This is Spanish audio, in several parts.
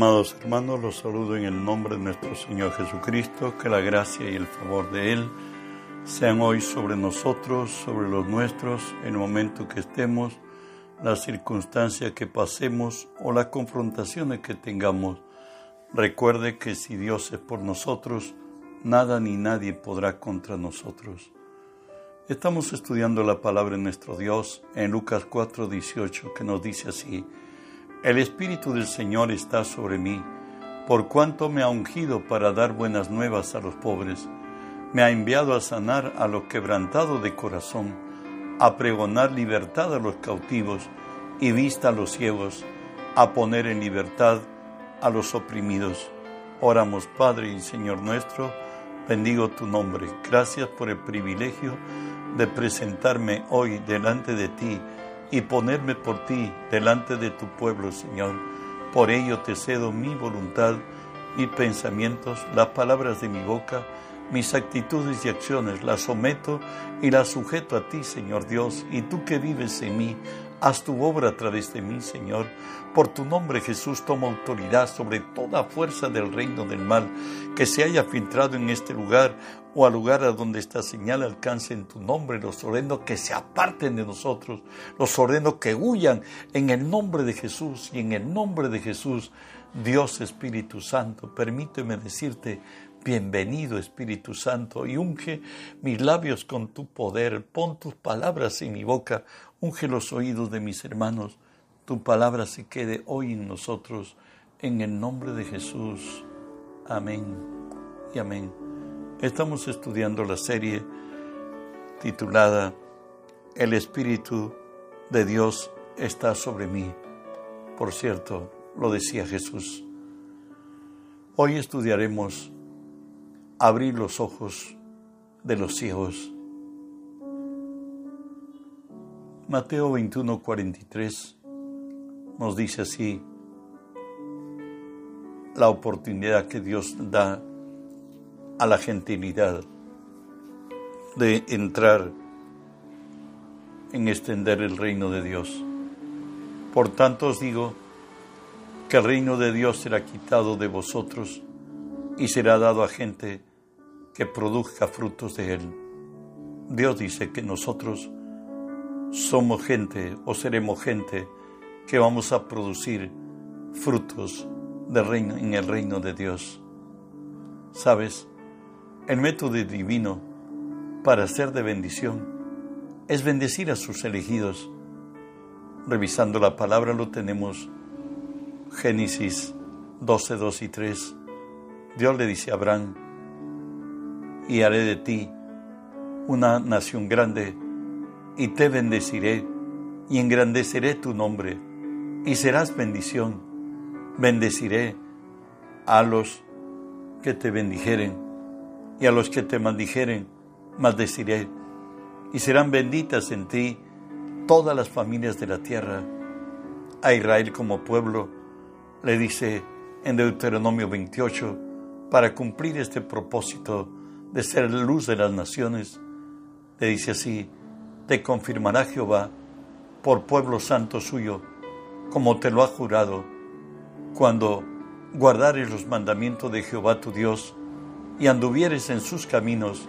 Amados hermanos, los saludo en el nombre de nuestro Señor Jesucristo, que la gracia y el favor de Él sean hoy sobre nosotros, sobre los nuestros, en el momento que estemos, la circunstancia que pasemos o las confrontaciones que tengamos. Recuerde que si Dios es por nosotros, nada ni nadie podrá contra nosotros. Estamos estudiando la palabra de nuestro Dios en Lucas 4:18 que nos dice así, El Espíritu del Señor está sobre mí, por cuanto me ha ungido para dar buenas nuevas a los pobres, me ha enviado a sanar a los quebrantados de corazón, a pregonar libertad a los cautivos y vista a los ciegos, a poner en libertad a los oprimidos. Oramos Padre y Señor nuestro, bendigo tu nombre. Gracias por el privilegio de presentarme hoy delante de ti y ponerme por ti delante de tu pueblo, Señor. Por ello te cedo mi voluntad, mis pensamientos, las palabras de mi boca, mis actitudes y acciones, las someto y las sujeto a ti, Señor Dios, y tú que vives en mí, haz tu obra a través de mí, Señor. Por tu nombre, Jesús, toma autoridad sobre toda fuerza del reino del mal que se haya filtrado en este lugar o al lugar a donde esta señal alcance en tu nombre. Los ordeno que se aparten de nosotros. Los ordeno que huyan en el nombre de Jesús y en el nombre de Jesús. Dios Espíritu Santo, permíteme decirte, bienvenido Espíritu Santo, y unge mis labios con tu poder, pon tus palabras en mi boca, unge los oídos de mis hermanos, tu palabra se quede hoy en nosotros, en el nombre de Jesús. Amén y amén. Estamos estudiando la serie titulada El Espíritu de Dios está sobre mí. Por cierto, lo decía Jesús. Hoy estudiaremos abrir los ojos de los ciegos. Mateo 21, 43 nos dice así, la oportunidad que Dios da a la gentilidad de entrar en extender el reino de Dios. Por tanto os digo que el reino de Dios será quitado de vosotros y será dado a gente que produzca frutos de él. Dios dice que nosotros somos gente o seremos gente que vamos a producir frutos de reino, en el reino de Dios. ¿Sabes? El método divino para ser de bendición es bendecir a sus elegidos. Revisando la palabra lo tenemos Génesis 12, 2 y 3. Dios le dice a Abraham, y haré de ti una nación grande, y te bendeciré, y engrandeceré tu nombre, y serás bendición. Bendeciré a los que te bendijeren y a los que te maldijeren, maldeciré, y serán benditas en ti todas las familias de la tierra. A Israel como pueblo, le dice en Deuteronomio 28, para cumplir este propósito de ser luz de las naciones, le dice así, te confirmará Jehová por pueblo santo suyo, como te lo ha jurado, cuando guardares los mandamientos de Jehová tu Dios, y anduvieres en sus caminos,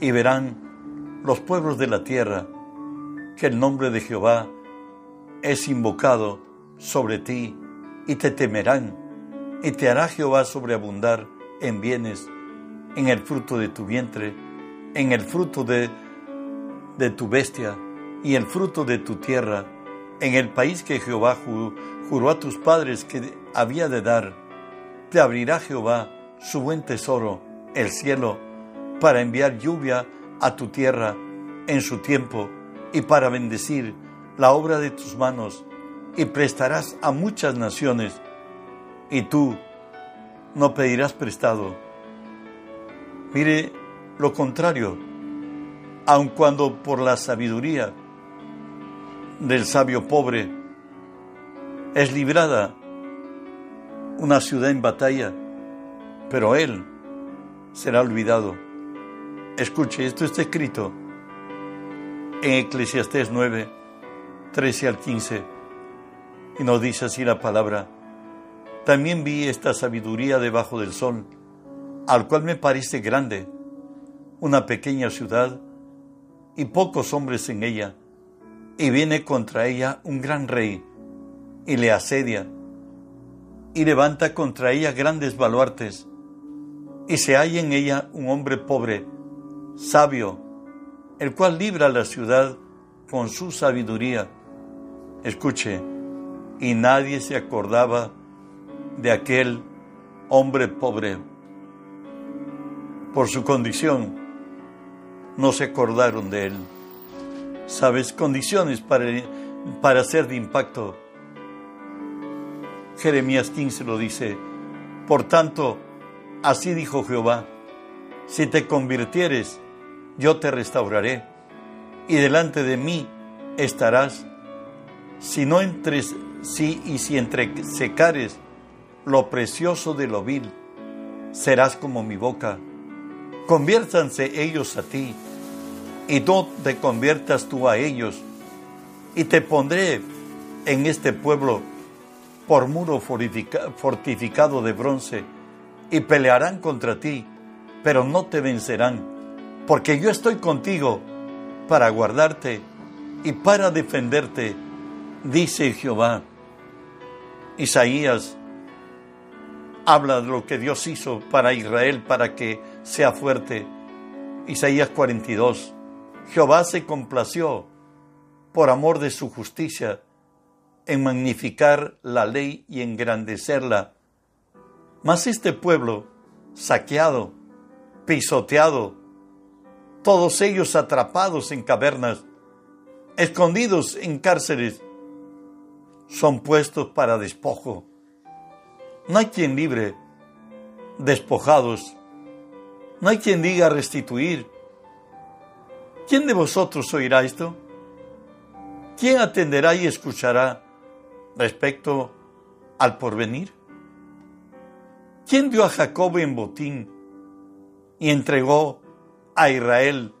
y verán los pueblos de la tierra que el nombre de Jehová es invocado sobre ti, y te temerán, y te hará Jehová sobreabundar en bienes, en el fruto de tu vientre, en el fruto de, de tu bestia, y el fruto de tu tierra, en el país que Jehová juró a tus padres que había de dar. Te abrirá Jehová su buen tesoro el cielo para enviar lluvia a tu tierra en su tiempo y para bendecir la obra de tus manos y prestarás a muchas naciones y tú no pedirás prestado. Mire lo contrario, aun cuando por la sabiduría del sabio pobre es librada una ciudad en batalla, pero él será olvidado. Escuche, esto está escrito en Eclesiastés 9, 13 al 15, y nos dice así la palabra, También vi esta sabiduría debajo del sol, al cual me parece grande, una pequeña ciudad y pocos hombres en ella, y viene contra ella un gran rey, y le asedia, y levanta contra ella grandes baluartes, y se halla en ella un hombre pobre, sabio, el cual libra la ciudad con su sabiduría. Escuche, y nadie se acordaba de aquel hombre pobre. Por su condición, no se acordaron de él. ¿Sabes? Condiciones para, para ser de impacto. Jeremías 15 lo dice. Por tanto, así dijo Jehová, si te convirtieres, yo te restauraré, y delante de mí estarás. Si no entres, si y si entre secares lo precioso de lo vil, serás como mi boca. Conviértanse ellos a ti, y no te conviertas tú a ellos, y te pondré en este pueblo por muro fortificado de bronce, y pelearán contra ti, pero no te vencerán, porque yo estoy contigo para guardarte y para defenderte, dice Jehová. Isaías habla de lo que Dios hizo para Israel para que sea fuerte. Isaías 42. Jehová se complació por amor de su justicia en magnificar la ley y engrandecerla. Mas este pueblo, saqueado, pisoteado, todos ellos atrapados en cavernas, escondidos en cárceles, son puestos para despojo no hay quien libre despojados. No hay quien diga restituir. ¿Quién de vosotros oirá esto? ¿Quién atenderá y escuchará respecto al porvenir? ¿Quién dio a Jacob en botín y entregó a Israel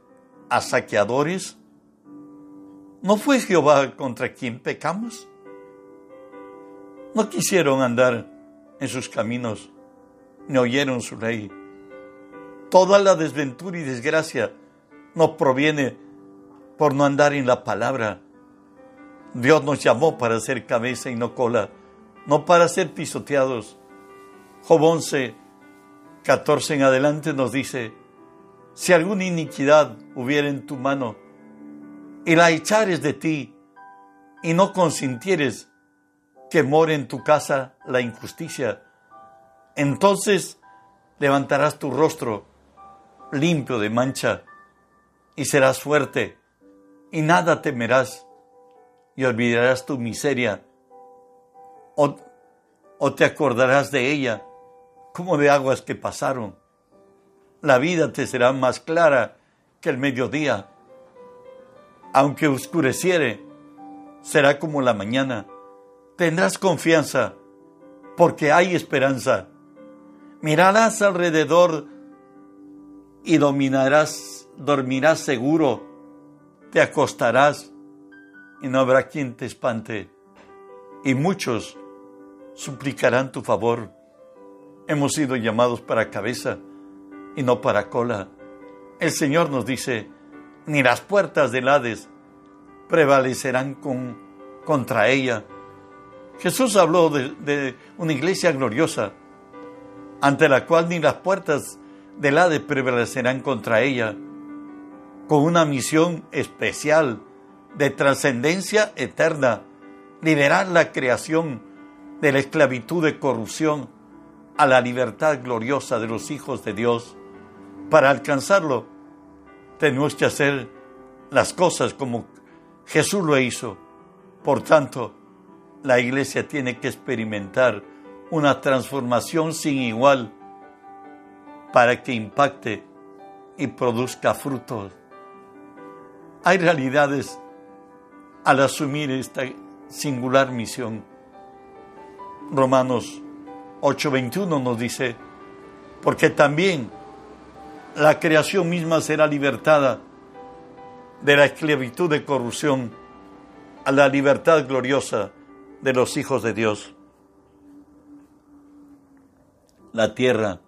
a saqueadores? ¿No fue Jehová contra quien pecamos? No quisieron andar en sus caminos, ni oyeron su ley. Toda la desventura y desgracia nos proviene por no andar en la palabra. Dios nos llamó para ser cabeza y no cola, no para ser pisoteados. Job 11, 14 en adelante nos dice, si alguna iniquidad hubiera en tu mano, y la echares de ti, y no consintieres que more en tu casa la injusticia. Entonces levantarás tu rostro limpio de mancha y serás fuerte y nada temerás y olvidarás tu miseria o, o te acordarás de ella como de aguas que pasaron. La vida te será más clara que el mediodía. Aunque oscureciere, será como la mañana tendrás confianza, porque hay esperanza. Mirarás alrededor y dominarás, dormirás seguro, te acostarás y no habrá quien te espante. Y muchos suplicarán tu favor. Hemos sido llamados para cabeza y no para cola. El Señor nos dice, ni las puertas del Hades prevalecerán con, contra ella Jesús habló de, una iglesia gloriosa, ante la cual ni las puertas del Hades prevalecerán contra ella, con una misión especial de trascendencia eterna, liberar la creación de la esclavitud de corrupción a la libertad gloriosa de los hijos de Dios. Para alcanzarlo, tenemos que hacer las cosas como Jesús lo hizo. Por tanto, la iglesia tiene que experimentar una transformación sin igual para que impacte y produzca frutos. Hay realidades al asumir esta singular misión. Romanos 8:21 nos dice, porque también la creación misma será libertada de la esclavitud de corrupción a la libertad gloriosa de los hijos de Dios. la tierra,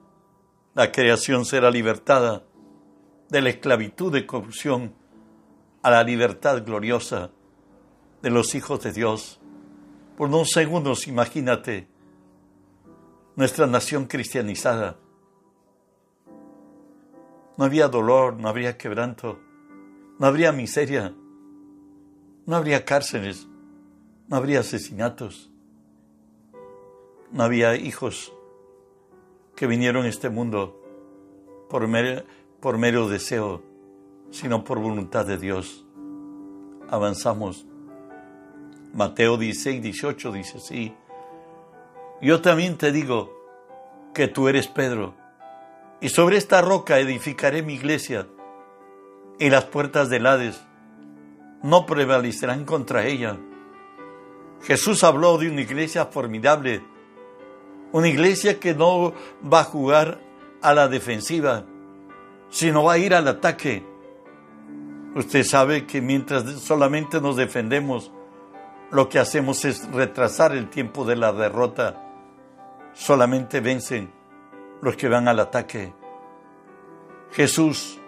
la creación será libertada de la esclavitud de corrupción a la libertad gloriosa de los hijos de Dios. Por unos segundos, imagínate nuestra nación cristianizada. No había dolor, no habría quebranto, no habría miseria, no habría cárceles, no habría asesinatos, no había hijos que vinieron a este mundo por mero, por mero deseo, sino por voluntad de Dios. Avanzamos. Mateo 16, 18 dice así. Yo también te digo que tú eres Pedro, y sobre esta roca edificaré mi iglesia, y las puertas del Hades no prevalecerán contra ella. Jesús habló de una iglesia formidable, una iglesia que no va a jugar a la defensiva, sino va a ir al ataque. Usted sabe que mientras solamente nos defendemos, lo que hacemos es retrasar el tiempo de la derrota. Solamente vencen los que van al ataque. Jesús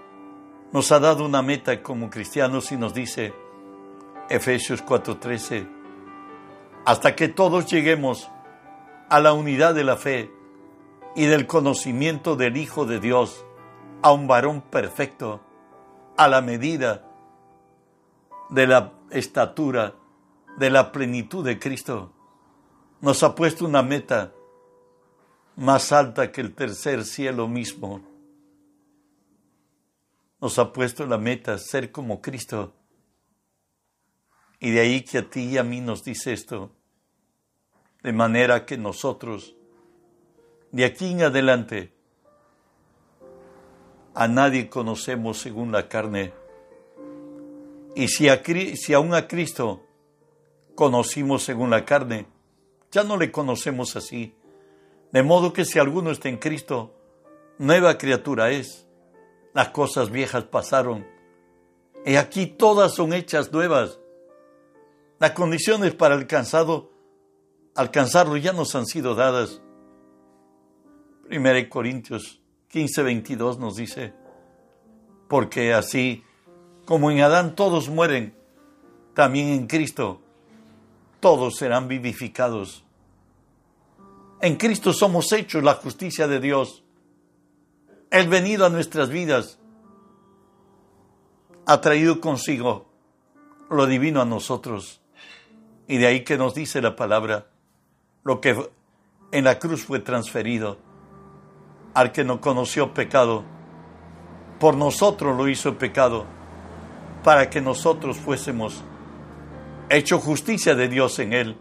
nos ha dado una meta como cristianos y nos dice, Efesios 4:13, hasta que todos lleguemos a la unidad de la fe y del conocimiento del Hijo de Dios, a un varón perfecto, a la medida de la estatura de la plenitud de Cristo, nos ha puesto una meta más alta que el tercer cielo mismo. Nos ha puesto la meta ser como Cristo. Y de ahí que a ti y a mí nos dice esto, de manera que nosotros, de aquí en adelante, a nadie conocemos según la carne. Y si, a, aún a Cristo conocimos según la carne, ya no le conocemos así. De modo que si alguno está en Cristo, nueva criatura es. Las cosas viejas pasaron. Y aquí todas son hechas nuevas. Las condiciones para alcanzarlo ya nos han sido dadas. 1 Corintios 15, 22 nos dice, porque así como en Adán todos mueren, también en Cristo todos serán vivificados. En Cristo somos hechos la justicia de Dios. El venido a nuestras vidas ha traído consigo lo divino a nosotros. Y de ahí que nos dice la palabra, lo que en la cruz fue transferido al que no conoció pecado, por nosotros lo hizo pecado, para que nosotros fuésemos hecho justicia de Dios en él.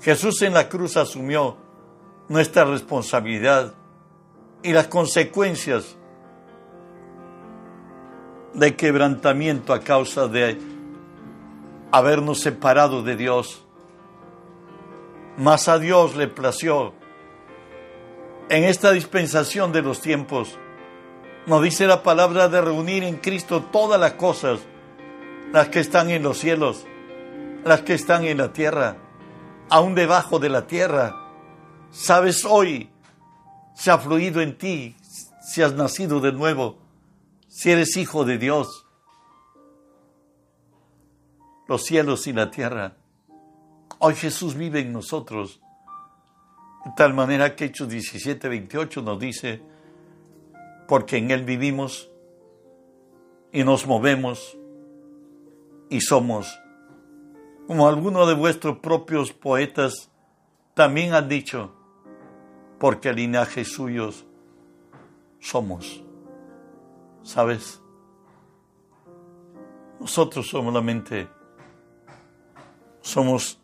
Jesús en la cruz asumió nuestra responsabilidad y las consecuencias de quebrantamiento a causa de habernos separado de Dios. Mas a Dios le plació en esta dispensación de los tiempos. Nos dice la palabra de reunir en Cristo todas las cosas, las que están en los cielos las que están en la tierra, aún debajo de la tierra. Sabes hoy si ha fluido en ti, si has nacido de nuevo, si eres hijo de Dios. Los cielos y la tierra. Hoy Jesús vive en nosotros. De tal manera que Hechos 17, 28 nos dice, porque en Él vivimos y nos movemos y somos como algunos de vuestros propios poetas también han dicho, porque linaje suyos somos. ¿Sabes? Nosotros somos la mente, somos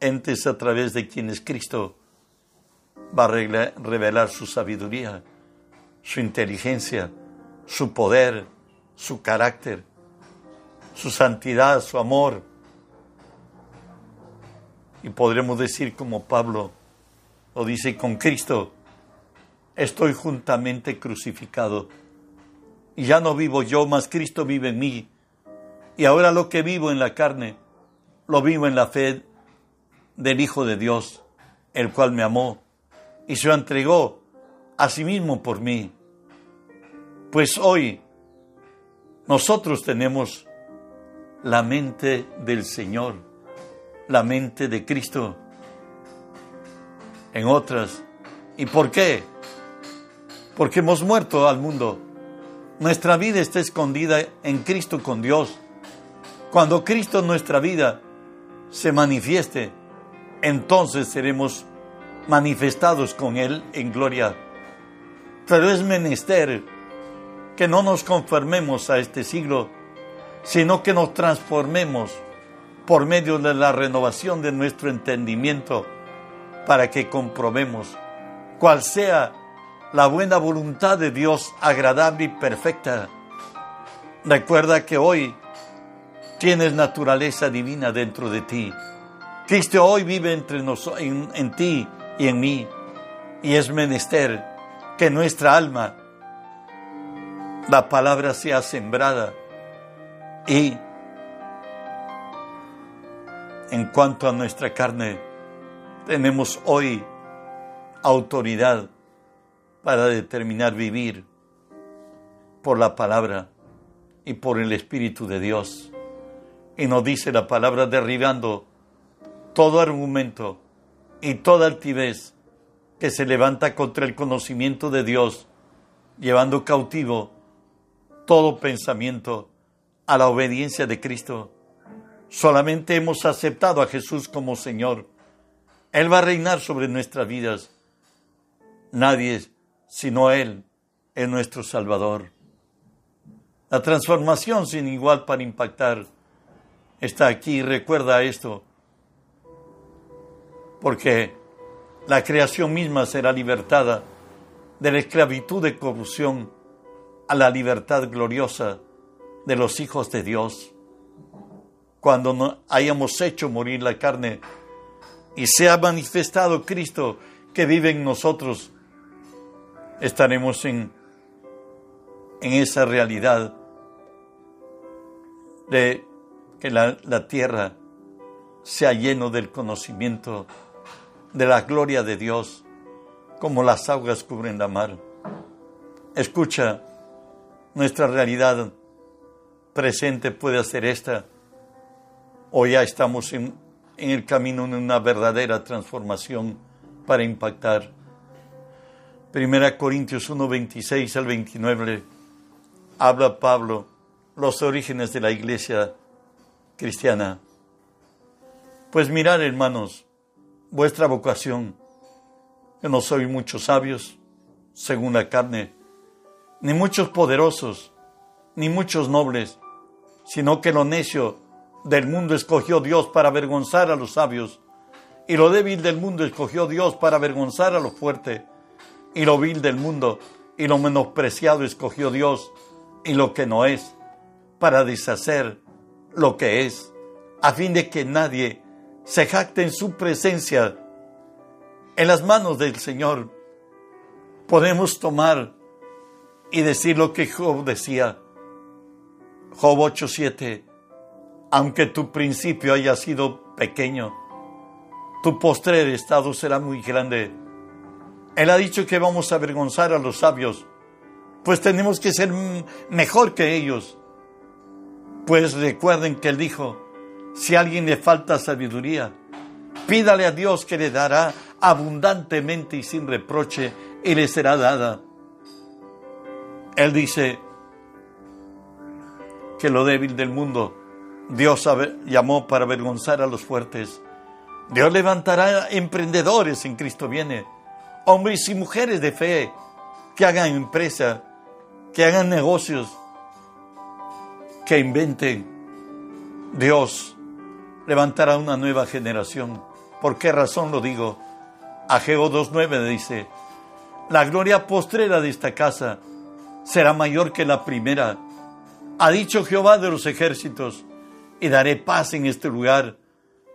entes a través de quienes Cristo va a revelar su sabiduría, su inteligencia, su poder, su carácter, su santidad, su amor, y podremos decir como Pablo lo dice, con Cristo estoy juntamente crucificado. Y ya no vivo yo, mas Cristo vive en mí. Y ahora lo que vivo en la carne, lo vivo en la fe del Hijo de Dios, el cual me amó y se entregó asimismo por mí. Pues hoy nosotros tenemos la mente del Señor, la mente de Cristo. En otras, ¿y por qué? Porque hemos muerto al mundo. Nuestra vida está escondida en Cristo con Dios. Cuando Cristo en nuestra vida se manifieste, entonces seremos manifestados con Él en gloria. Pero es menester que no nos conformemos a este siglo, sino que nos transformemos por medio de la renovación de nuestro entendimiento para que comprobemos cuál sea la buena voluntad de Dios agradable y perfecta. Recuerda que hoy tienes naturaleza divina dentro de ti. Cristo hoy vive entre nosotros, en, en ti y en mí. Y es menester que nuestra alma, la palabra sea sembrada. Y en cuanto a nuestra carne, tenemos hoy autoridad para determinar vivir por la palabra y por el Espíritu de Dios. Y nos dice la palabra derribando todo argumento y toda altivez que se levanta contra el conocimiento de Dios, llevando cautivo todo pensamiento a la obediencia de Cristo. Solamente hemos aceptado a Jesús como Señor. Él va a reinar sobre nuestras vidas. Nadie sino Él es nuestro Salvador. La transformación sin igual para impactar está aquí. Recuerda esto porque la creación misma será libertada de la esclavitud de corrupción a la libertad gloriosa de los hijos de Dios. Cuando hayamos hecho morir la carne y sea manifestado Cristo que vive en nosotros, estaremos en, en esa realidad de que la, la tierra sea lleno del conocimiento de la gloria de Dios, como las aguas cubren la mar. Escucha, nuestra realidad presente puede ser esta, o ya estamos en, en el camino de una verdadera transformación para impactar. Primera Corintios 1, 26 al 29 habla Pablo los orígenes de la iglesia cristiana. Pues mirar, hermanos, vuestra vocación. Yo no soy muchos sabios, según la carne, ni muchos poderosos, ni muchos nobles, sino que lo necio del mundo escogió Dios para avergonzar a los sabios, y lo débil del mundo escogió Dios para avergonzar a lo fuerte, y lo vil del mundo y lo menospreciado escogió Dios, y lo que no es, para deshacer lo que es, a fin de que nadie se jacte en su presencia, en las manos del Señor, podemos tomar y decir lo que Job decía. Job 8:7, aunque tu principio haya sido pequeño, tu postrer estado será muy grande. Él ha dicho que vamos a avergonzar a los sabios, pues tenemos que ser mejor que ellos. Pues recuerden que él dijo, si a alguien le falta sabiduría, pídale a Dios que le dará abundantemente y sin reproche y le será dada. Él dice que lo débil del mundo Dios llamó para avergonzar a los fuertes. Dios levantará emprendedores en Cristo viene, hombres y mujeres de fe que hagan empresa, que hagan negocios, que inventen. Dios levantará una nueva generación. ¿Por qué razón lo digo? Ageo 2.9 dice, la gloria postrera de esta casa será mayor que la primera. Ha dicho Jehová de los ejércitos, y daré paz en este lugar,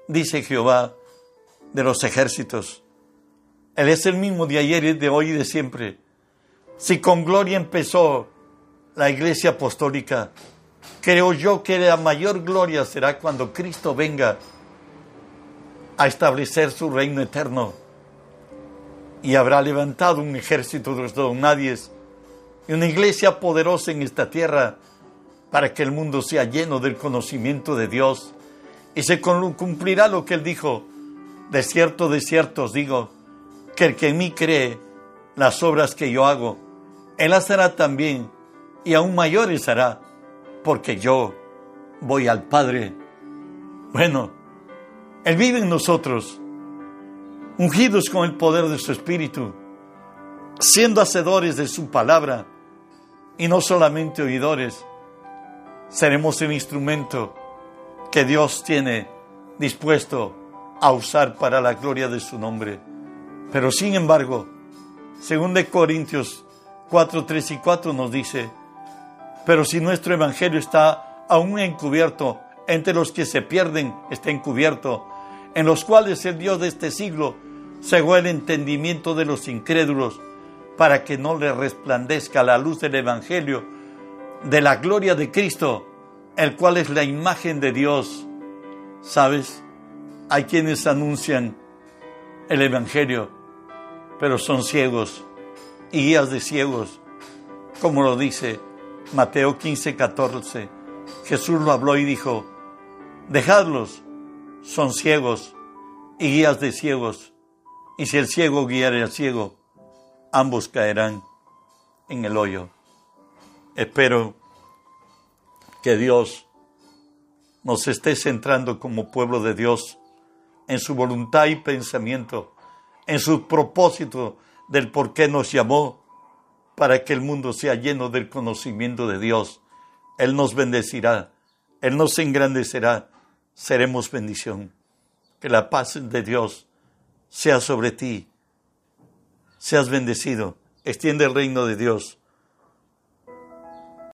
dice Jehová de los ejércitos. Él es el mismo de ayer, de hoy y de siempre. Si con gloria empezó la iglesia apostólica, Creo yo que la mayor gloria será cuando Cristo venga a establecer su reino eterno. y habrá levantado un ejército de los donadies y una iglesia poderosa en esta tierra para que el mundo sea lleno del conocimiento de Dios y se cumplirá lo que él dijo. De cierto, de cierto os digo, que el que en mí cree las obras que yo hago, él las hará también y aún mayores hará, porque yo voy al Padre. Bueno, Él vive en nosotros, ungidos con el poder de su Espíritu, siendo hacedores de su palabra y no solamente oidores, seremos el instrumento que Dios tiene dispuesto a usar para la gloria de su nombre. Pero sin embargo, según de Corintios 4, 3 y 4 nos dice, pero si nuestro evangelio está aún encubierto, entre los que se pierden está encubierto, en los cuales el Dios de este siglo cegó el entendimiento de los incrédulos, para que no le resplandezca la luz del evangelio de la gloria de Cristo, el cual es la imagen de Dios. ¿Sabes? Hay quienes anuncian el evangelio, pero son ciegos y guías de ciegos, como lo dice Mateo 15, 14. Jesús lo habló y dijo, dejadlos, son ciegos y guías de ciegos, y si el ciego guiara al ciego, ambos caerán en el hoyo. Espero que Dios nos esté centrando como pueblo de Dios en su voluntad y pensamiento, en su propósito del por qué nos llamó, para que el mundo sea lleno del conocimiento de Dios. Él nos bendecirá, Él nos engrandecerá, seremos bendición. Que la paz de Dios sea sobre ti. Seas bendecido, extiende el reino de Dios